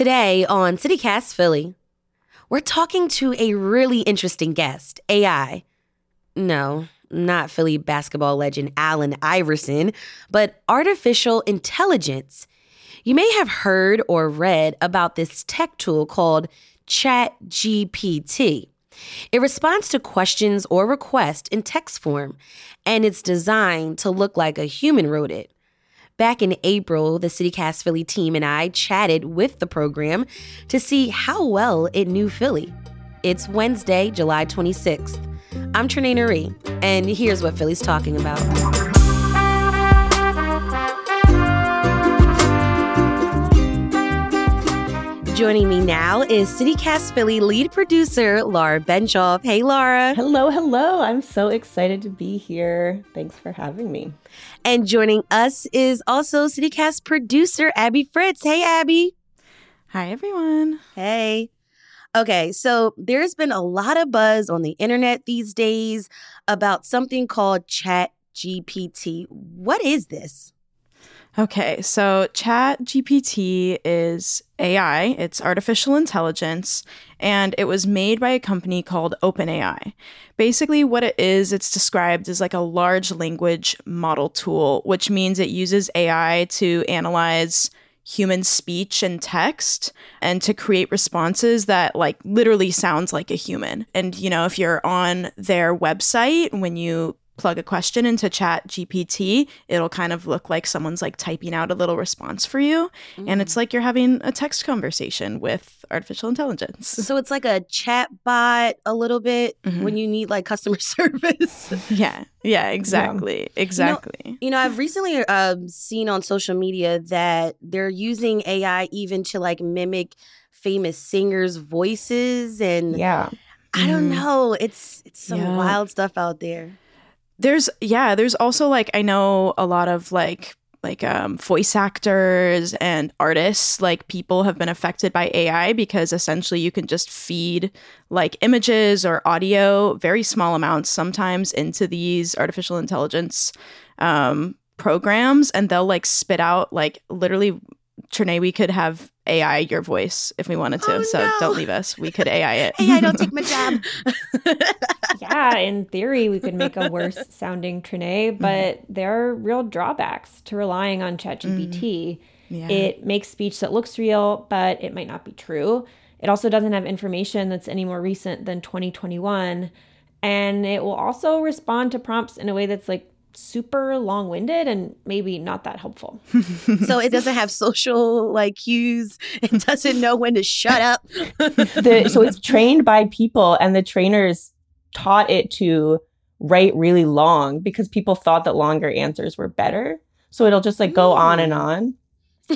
Today on CityCast Philly, we're talking to a really interesting guest, AI. No, not Philly basketball legend Allen Iverson, but artificial intelligence. You may have heard or read about this tech tool called ChatGPT. It responds to questions or requests in text form, and it's designed to look like a human wrote it. Back in April, the CityCast Philly team and I chatted with the program to see how well it knew Philly. It's Wednesday, July 26th. I'm Trenae Nuri, and here's what Philly's talking about. Joining me now is CityCast Philly lead producer Laura Benshoff. Hey, Laura. Hello, hello. I'm so excited to be here. Thanks for having me. And joining us is also CityCast producer Abby Fritz. Hey, Abby. Hi, everyone. Hey. Okay, so there's been a lot of buzz on the internet these days about something called Chat GPT. What is this? Okay, so Chat GPT is AI, it's artificial intelligence, and it was made by a company called OpenAI. Basically, what it is, it's described as like a large language model tool, which means it uses AI to analyze human speech and text and to create responses that like literally sounds like a human. And you know, if you're on their website when you plug a question into chat gpt it'll kind of look like someone's like typing out a little response for you mm. and it's mm. like you're having a text conversation with artificial intelligence so it's like a chat bot a little bit mm-hmm. when you need like customer service yeah yeah exactly yeah. exactly you know, you know, i've recently uh, seen on social media that they're using ai even to like mimic famous singers voices and yeah I don't mm. know. It's it's some yeah. wild stuff out there. There's yeah, there's also like I know a lot of like like um, voice actors and artists like people have been affected by ai because essentially you can just feed like images or audio very small amounts sometimes into these artificial intelligence um, programs and they'll like spit out like literally Trenae, we could have AI your voice if we wanted to. Oh, so no. don't leave us. We could AI it. AI, don't take my job. yeah, in theory, we could make a worse sounding Trenae, mm-hmm. but mm. there are real drawbacks to relying on ChatGPT. Mm. Yeah. It makes speech that looks real, but it might not be true. It also doesn't have information that's any more recent than 2021. And it will also respond to prompts in a way that's like super long-winded and maybe not that helpful. so it doesn't have social like cues. It doesn't know when to shut up. the, so it's trained by people and the trainers taught it to write really long because people thought that longer answers were better. So it'll just like go on and on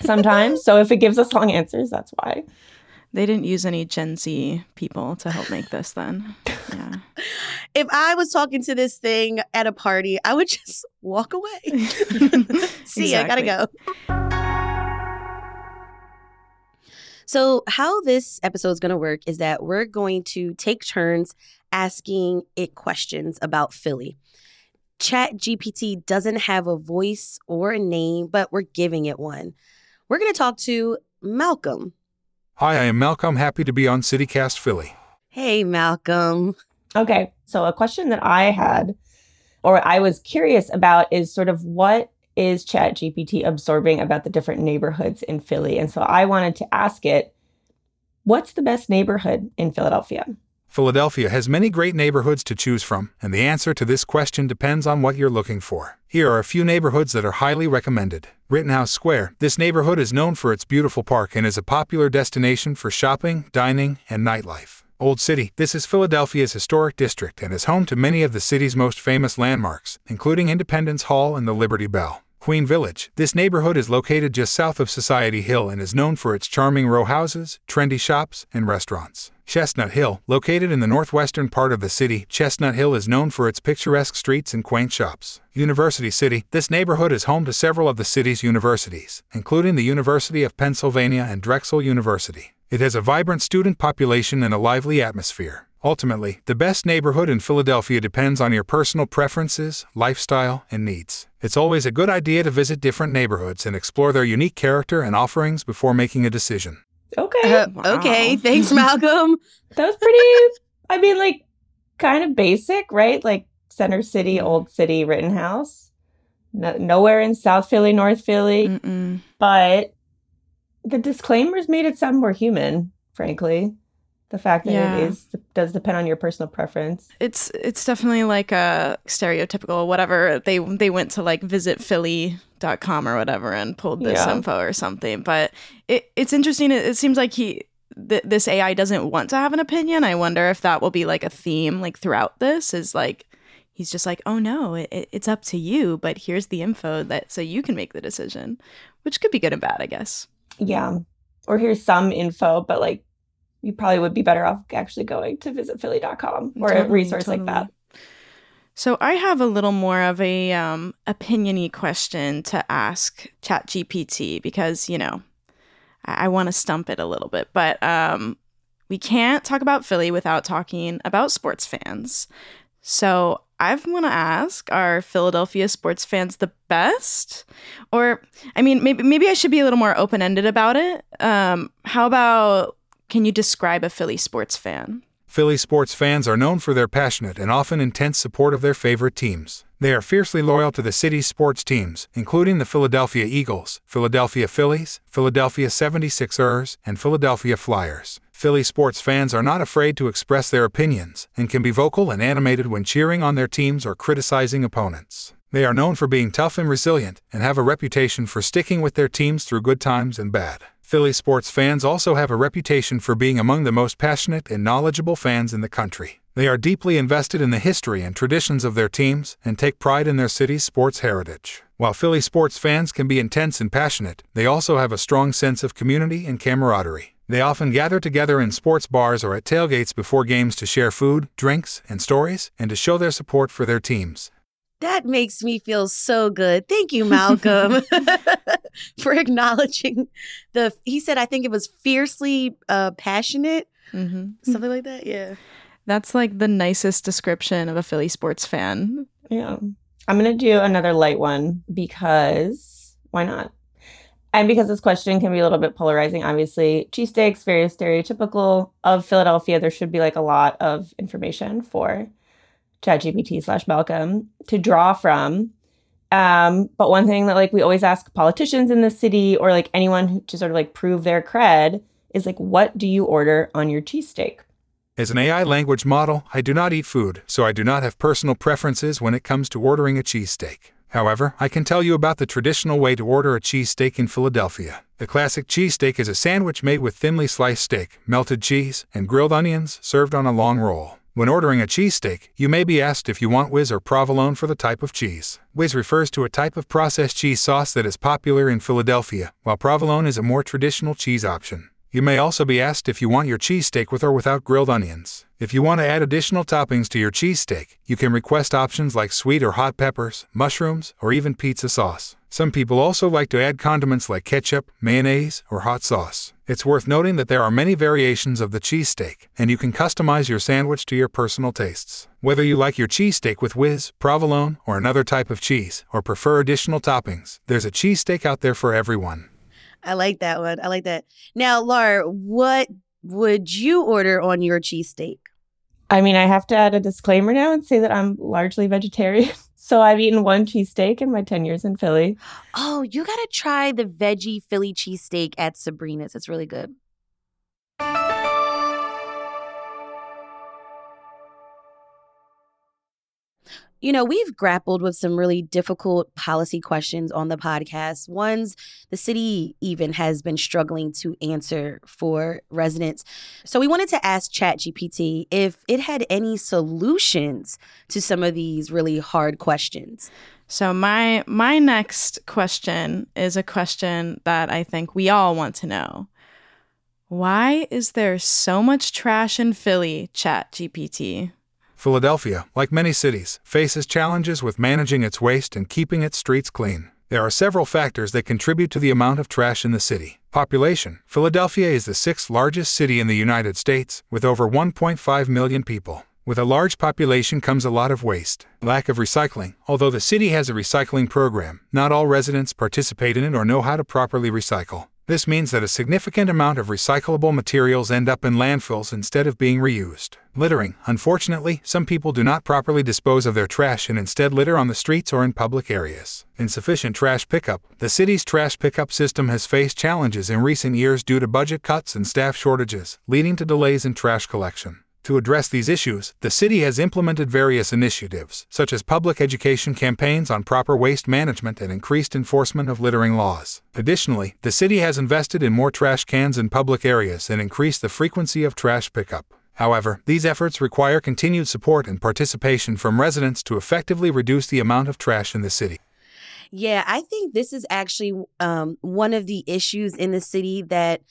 sometimes. so if it gives us long answers, that's why. They didn't use any Gen Z people to help make this then. Yeah. if I was talking to this thing at a party, I would just walk away. See, exactly. I gotta go. So, how this episode is going to work is that we're going to take turns asking it questions about Philly. Chat GPT doesn't have a voice or a name, but we're giving it one. We're going to talk to Malcolm. Hi, I am Malcolm. Happy to be on CityCast Philly. Hey, Malcolm. Okay, so a question that I had, or I was curious about, is sort of what is ChatGPT absorbing about the different neighborhoods in Philly? And so I wanted to ask it, what's the best neighborhood in Philadelphia? Philadelphia has many great neighborhoods to choose from, and the answer to this question depends on what you're looking for. Here are a few neighborhoods that are highly recommended. Rittenhouse Square. This neighborhood is known for its beautiful park and is a popular destination for shopping, dining, and nightlife. Old City. This is Philadelphia's historic district and is home to many of the city's most famous landmarks, including Independence Hall and the Liberty Bell. Queen Village. This neighborhood is located just south of Society Hill and is known for its charming row houses, trendy shops, and restaurants. Chestnut Hill, located in the northwestern part of the city, Chestnut Hill is known for its picturesque streets and quaint shops. University City, this neighborhood is home to several of the city's universities, including the University of Pennsylvania and Drexel University. It has a vibrant student population and a lively atmosphere. Ultimately, the best neighborhood in Philadelphia depends on your personal preferences, lifestyle, and needs. It's always a good idea to visit different neighborhoods and explore their unique character and offerings before making a decision. Okay. Uh, wow. Okay. Thanks, Malcolm. that was pretty, I mean, like, kind of basic, right? Like, Center City, Old City, Rittenhouse. No, nowhere in South Philly, North Philly. Mm-mm. But the disclaimers made it sound more human, frankly the fact that yeah. it is does depend on your personal preference. It's it's definitely like a stereotypical whatever. They they went to like visit Philly.com or whatever and pulled this yeah. info or something. But it, it's interesting. It, it seems like he th- this AI doesn't want to have an opinion. I wonder if that will be like a theme like throughout this is like he's just like, oh no, it, it's up to you, but here's the info that so you can make the decision, which could be good and bad, I guess. Yeah. Or here's some info, but like you probably would be better off actually going to visit philly.com or totally, a resource totally. like that. So I have a little more of a um, opiniony question to ask ChatGPT because you know I, I want to stump it a little bit, but um, we can't talk about Philly without talking about sports fans. So I want to ask: Are Philadelphia sports fans the best? Or, I mean, maybe maybe I should be a little more open ended about it. Um, how about can you describe a Philly sports fan? Philly sports fans are known for their passionate and often intense support of their favorite teams. They are fiercely loyal to the city's sports teams, including the Philadelphia Eagles, Philadelphia Phillies, Philadelphia 76ers, and Philadelphia Flyers. Philly sports fans are not afraid to express their opinions and can be vocal and animated when cheering on their teams or criticizing opponents. They are known for being tough and resilient and have a reputation for sticking with their teams through good times and bad. Philly sports fans also have a reputation for being among the most passionate and knowledgeable fans in the country. They are deeply invested in the history and traditions of their teams and take pride in their city's sports heritage. While Philly sports fans can be intense and passionate, they also have a strong sense of community and camaraderie. They often gather together in sports bars or at tailgates before games to share food, drinks, and stories, and to show their support for their teams. That makes me feel so good. Thank you, Malcolm, for acknowledging the. He said, I think it was fiercely uh, passionate, mm-hmm. something like that. Yeah. That's like the nicest description of a Philly sports fan. Yeah. I'm going to do another light one because why not? And because this question can be a little bit polarizing, obviously, cheesesteaks, very stereotypical of Philadelphia. There should be like a lot of information for ChatGPT slash Malcolm to draw from. Um, but one thing that like we always ask politicians in the city or like anyone who, to sort of like prove their cred is like, what do you order on your cheesesteak? As an AI language model, I do not eat food, so I do not have personal preferences when it comes to ordering a cheesesteak. However, I can tell you about the traditional way to order a cheesesteak in Philadelphia. The classic cheesesteak is a sandwich made with thinly sliced steak, melted cheese, and grilled onions served on a long roll. When ordering a cheesesteak, you may be asked if you want whiz or provolone for the type of cheese. Whiz refers to a type of processed cheese sauce that is popular in Philadelphia, while provolone is a more traditional cheese option. You may also be asked if you want your cheesesteak with or without grilled onions. If you want to add additional toppings to your cheesesteak, you can request options like sweet or hot peppers, mushrooms, or even pizza sauce. Some people also like to add condiments like ketchup, mayonnaise, or hot sauce. It's worth noting that there are many variations of the cheesesteak, and you can customize your sandwich to your personal tastes. Whether you like your cheesesteak with whiz, provolone, or another type of cheese, or prefer additional toppings, there's a cheesesteak out there for everyone. I like that one. I like that. Now, Laura, what would you order on your cheesesteak? I mean, I have to add a disclaimer now and say that I'm largely vegetarian. So I've eaten one cheesesteak in my 10 years in Philly. Oh, you got to try the veggie Philly cheesesteak at Sabrina's. It's really good. You know, we've grappled with some really difficult policy questions on the podcast, ones the city even has been struggling to answer for residents. So we wanted to ask ChatGPT if it had any solutions to some of these really hard questions. So my my next question is a question that I think we all want to know. Why is there so much trash in Philly, ChatGPT? Philadelphia, like many cities, faces challenges with managing its waste and keeping its streets clean. There are several factors that contribute to the amount of trash in the city. Population Philadelphia is the sixth largest city in the United States, with over 1.5 million people. With a large population comes a lot of waste. Lack of recycling. Although the city has a recycling program, not all residents participate in it or know how to properly recycle. This means that a significant amount of recyclable materials end up in landfills instead of being reused. Littering. Unfortunately, some people do not properly dispose of their trash and instead litter on the streets or in public areas. Insufficient trash pickup. The city's trash pickup system has faced challenges in recent years due to budget cuts and staff shortages, leading to delays in trash collection. To address these issues, the city has implemented various initiatives, such as public education campaigns on proper waste management and increased enforcement of littering laws. Additionally, the city has invested in more trash cans in public areas and increased the frequency of trash pickup. However, these efforts require continued support and participation from residents to effectively reduce the amount of trash in the city. Yeah, I think this is actually um, one of the issues in the city that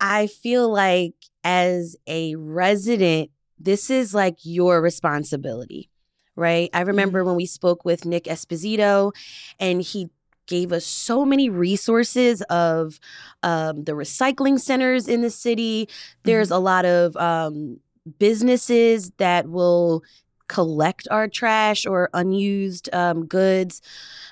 I feel like as a resident, this is like your responsibility, right? I remember mm-hmm. when we spoke with Nick Esposito and he gave us so many resources of um, the recycling centers in the city. There's mm-hmm. a lot of um, businesses that will collect our trash or unused um, goods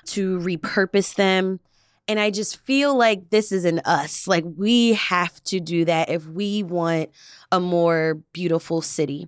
to repurpose them. And I just feel like this is in us. Like we have to do that if we want a more beautiful city.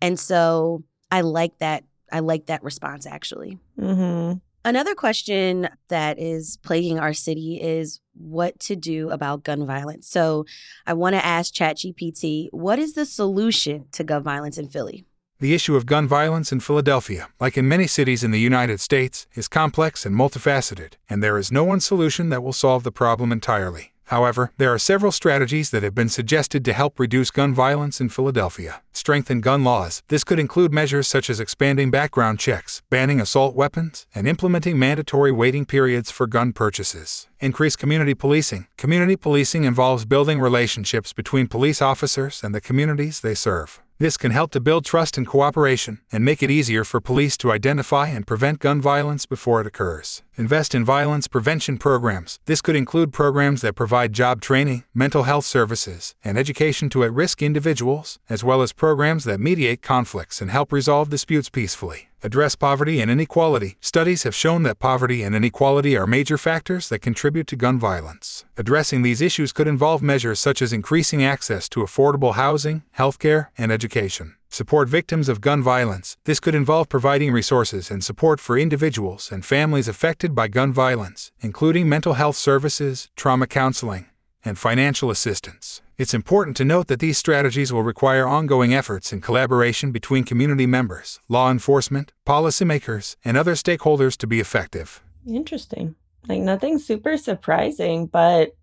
And so I like that. I like that response actually. Mm-hmm. Another question that is plaguing our city is what to do about gun violence. So I want to ask ChatGPT, what is the solution to gun violence in Philly? The issue of gun violence in Philadelphia, like in many cities in the United States, is complex and multifaceted, and there is no one solution that will solve the problem entirely. However, there are several strategies that have been suggested to help reduce gun violence in Philadelphia. Strengthen gun laws. This could include measures such as expanding background checks, banning assault weapons, and implementing mandatory waiting periods for gun purchases. Increase community policing. Community policing involves building relationships between police officers and the communities they serve. This can help to build trust and cooperation and make it easier for police to identify and prevent gun violence before it occurs. Invest in violence prevention programs. This could include programs that provide job training, mental health services, and education to at risk individuals, as well as programs that mediate conflicts and help resolve disputes peacefully. Address poverty and inequality. Studies have shown that poverty and inequality are major factors that contribute to gun violence. Addressing these issues could involve measures such as increasing access to affordable housing, healthcare, and education. Support victims of gun violence. This could involve providing resources and support for individuals and families affected by gun violence, including mental health services, trauma counseling, and financial assistance. It's important to note that these strategies will require ongoing efforts and collaboration between community members, law enforcement, policymakers, and other stakeholders to be effective. Interesting. Like nothing super surprising, but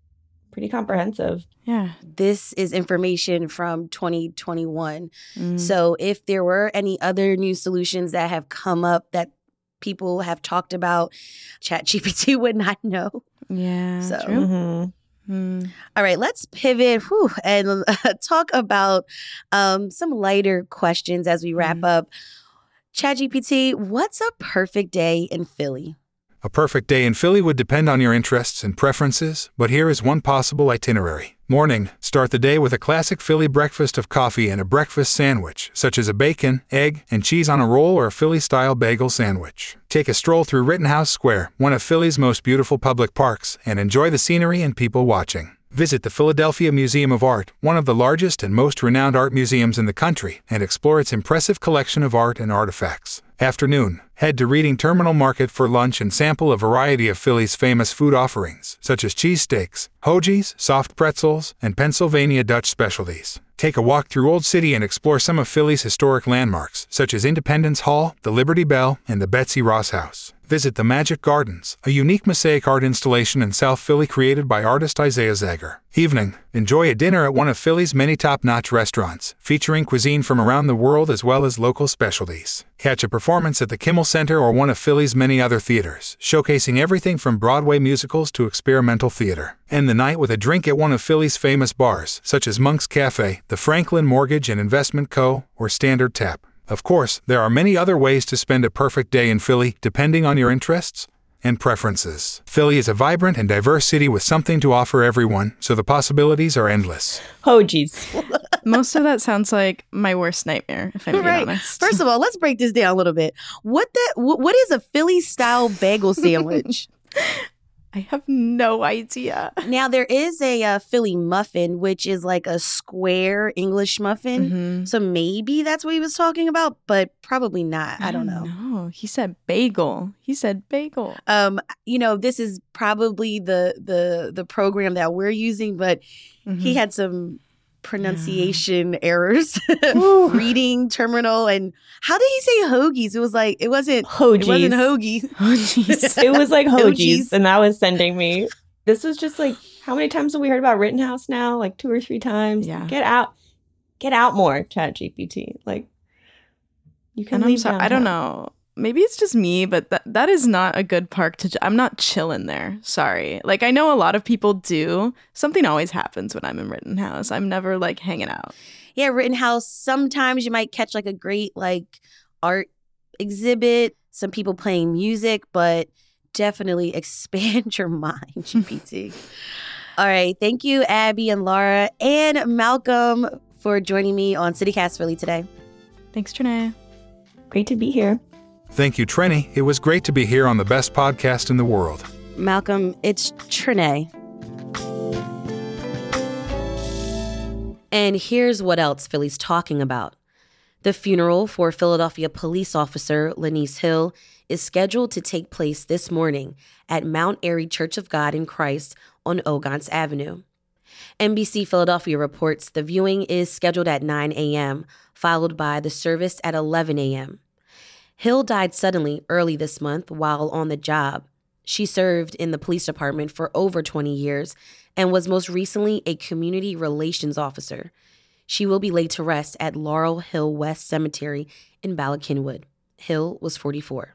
pretty comprehensive. Yeah. This is information from 2021. Mm. So if there were any other new solutions that have come up that people have talked about, ChatGPT would not know. Yeah. So. Mm-hmm. Mm. All right, let's pivot whew, and uh, talk about um, some lighter questions as we wrap mm. up. ChatGPT, what's a perfect day in Philly? A perfect day in Philly would depend on your interests and preferences, but here is one possible itinerary. Morning, start the day with a classic Philly breakfast of coffee and a breakfast sandwich, such as a bacon, egg, and cheese on a roll or a Philly style bagel sandwich. Take a stroll through Rittenhouse Square, one of Philly's most beautiful public parks, and enjoy the scenery and people watching. Visit the Philadelphia Museum of Art, one of the largest and most renowned art museums in the country, and explore its impressive collection of art and artifacts. Afternoon, head to Reading Terminal Market for lunch and sample a variety of Philly's famous food offerings, such as cheesesteaks, hoagies, soft pretzels, and Pennsylvania Dutch specialties. Take a walk through Old City and explore some of Philly's historic landmarks, such as Independence Hall, the Liberty Bell, and the Betsy Ross House. Visit the Magic Gardens, a unique mosaic art installation in South Philly created by artist Isaiah Zagar. Evening, enjoy a dinner at one of Philly's many top notch restaurants, featuring cuisine from around the world as well as local specialties. Catch a performance at the Kimmel Center or one of Philly's many other theaters, showcasing everything from Broadway musicals to experimental theater. End the night with a drink at one of Philly's famous bars, such as Monk's Cafe, the Franklin Mortgage and Investment Co., or Standard Tap. Of course, there are many other ways to spend a perfect day in Philly, depending on your interests and preferences. Philly is a vibrant and diverse city with something to offer everyone, so the possibilities are endless. Oh, geez. Most of that sounds like my worst nightmare, if I'm right. honest. First of all, let's break this down a little bit. What that? What is a Philly style bagel sandwich? I have no idea. Now there is a uh, Philly muffin, which is like a square English muffin. Mm-hmm. So maybe that's what he was talking about, but probably not. I, don't know. No, he said bagel. He said bagel. Um, you know, this is probably the the the program that we're using, but he Mhm. had some pronunciation errors, reading terminal, and how did he say hoagies? It was like it wasn't. Hoagies. It wasn't hoagie. Oh, it was like Hoagies. hoagies, and that was sending me. This was just like how many times have we heard about Rittenhouse now? Like two or three times. Yeah. Get out, get out more, Chat GPT. Like you can and I'm leave. sorry. I don't know. Maybe it's just me, but that that is not a good park to. j- I'm not chilling there. Sorry. Like I know a lot of people do. Something always happens when I'm in Rittenhouse. I'm never like hanging out. Yeah, Rittenhouse. Sometimes you might catch like a great like art exhibit, some people playing music, but definitely expand your mind, GPT. All right. Thank you, Abby and Laura and Malcolm for joining me on CityCast Philly today. Thanks, Trenae. Great to be here. Thank you, Trenny. It was great to be here on the best podcast in the world. Malcolm, it's Trenae. And here's what else Philly's talking about. The funeral for Philadelphia police officer Lenise Hill is scheduled to take place this morning at Mount Airy Church of God in Christ on Ogontz Avenue. NBC Philadelphia reports the viewing is scheduled at 9 a.m., followed by the service at 11 a.m. Hill died suddenly early this month while on the job. She served in the police department for over 20 years and was most recently a community relations officer. She will be laid to rest at Laurel Hill West Cemetery in Bala Cynwyd. Hill was 44.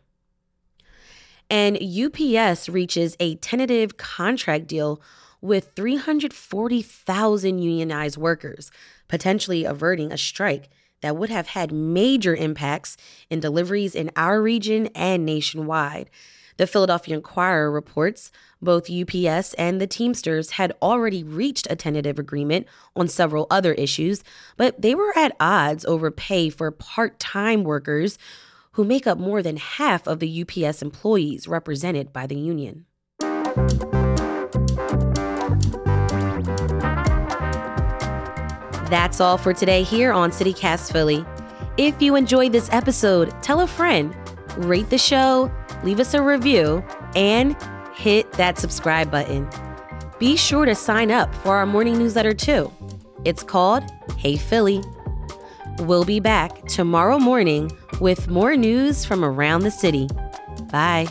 And UPS reaches a tentative contract deal with 340,000 unionized workers, potentially averting a strike that would have had major impacts in deliveries in our region and nationwide. The Philadelphia Inquirer reports both UPS and the Teamsters had already reached a tentative agreement on several other issues, but they were at odds over pay for part time workers who make up more than half of the UPS employees represented by the union. That's all for today here on CityCast Philly. If you enjoyed this episode, tell a friend, rate the show, leave us a review, and hit that subscribe button. Be sure to sign up for our morning newsletter too. It's called Hey Philly. We'll be back tomorrow morning with more news from around the city. Bye.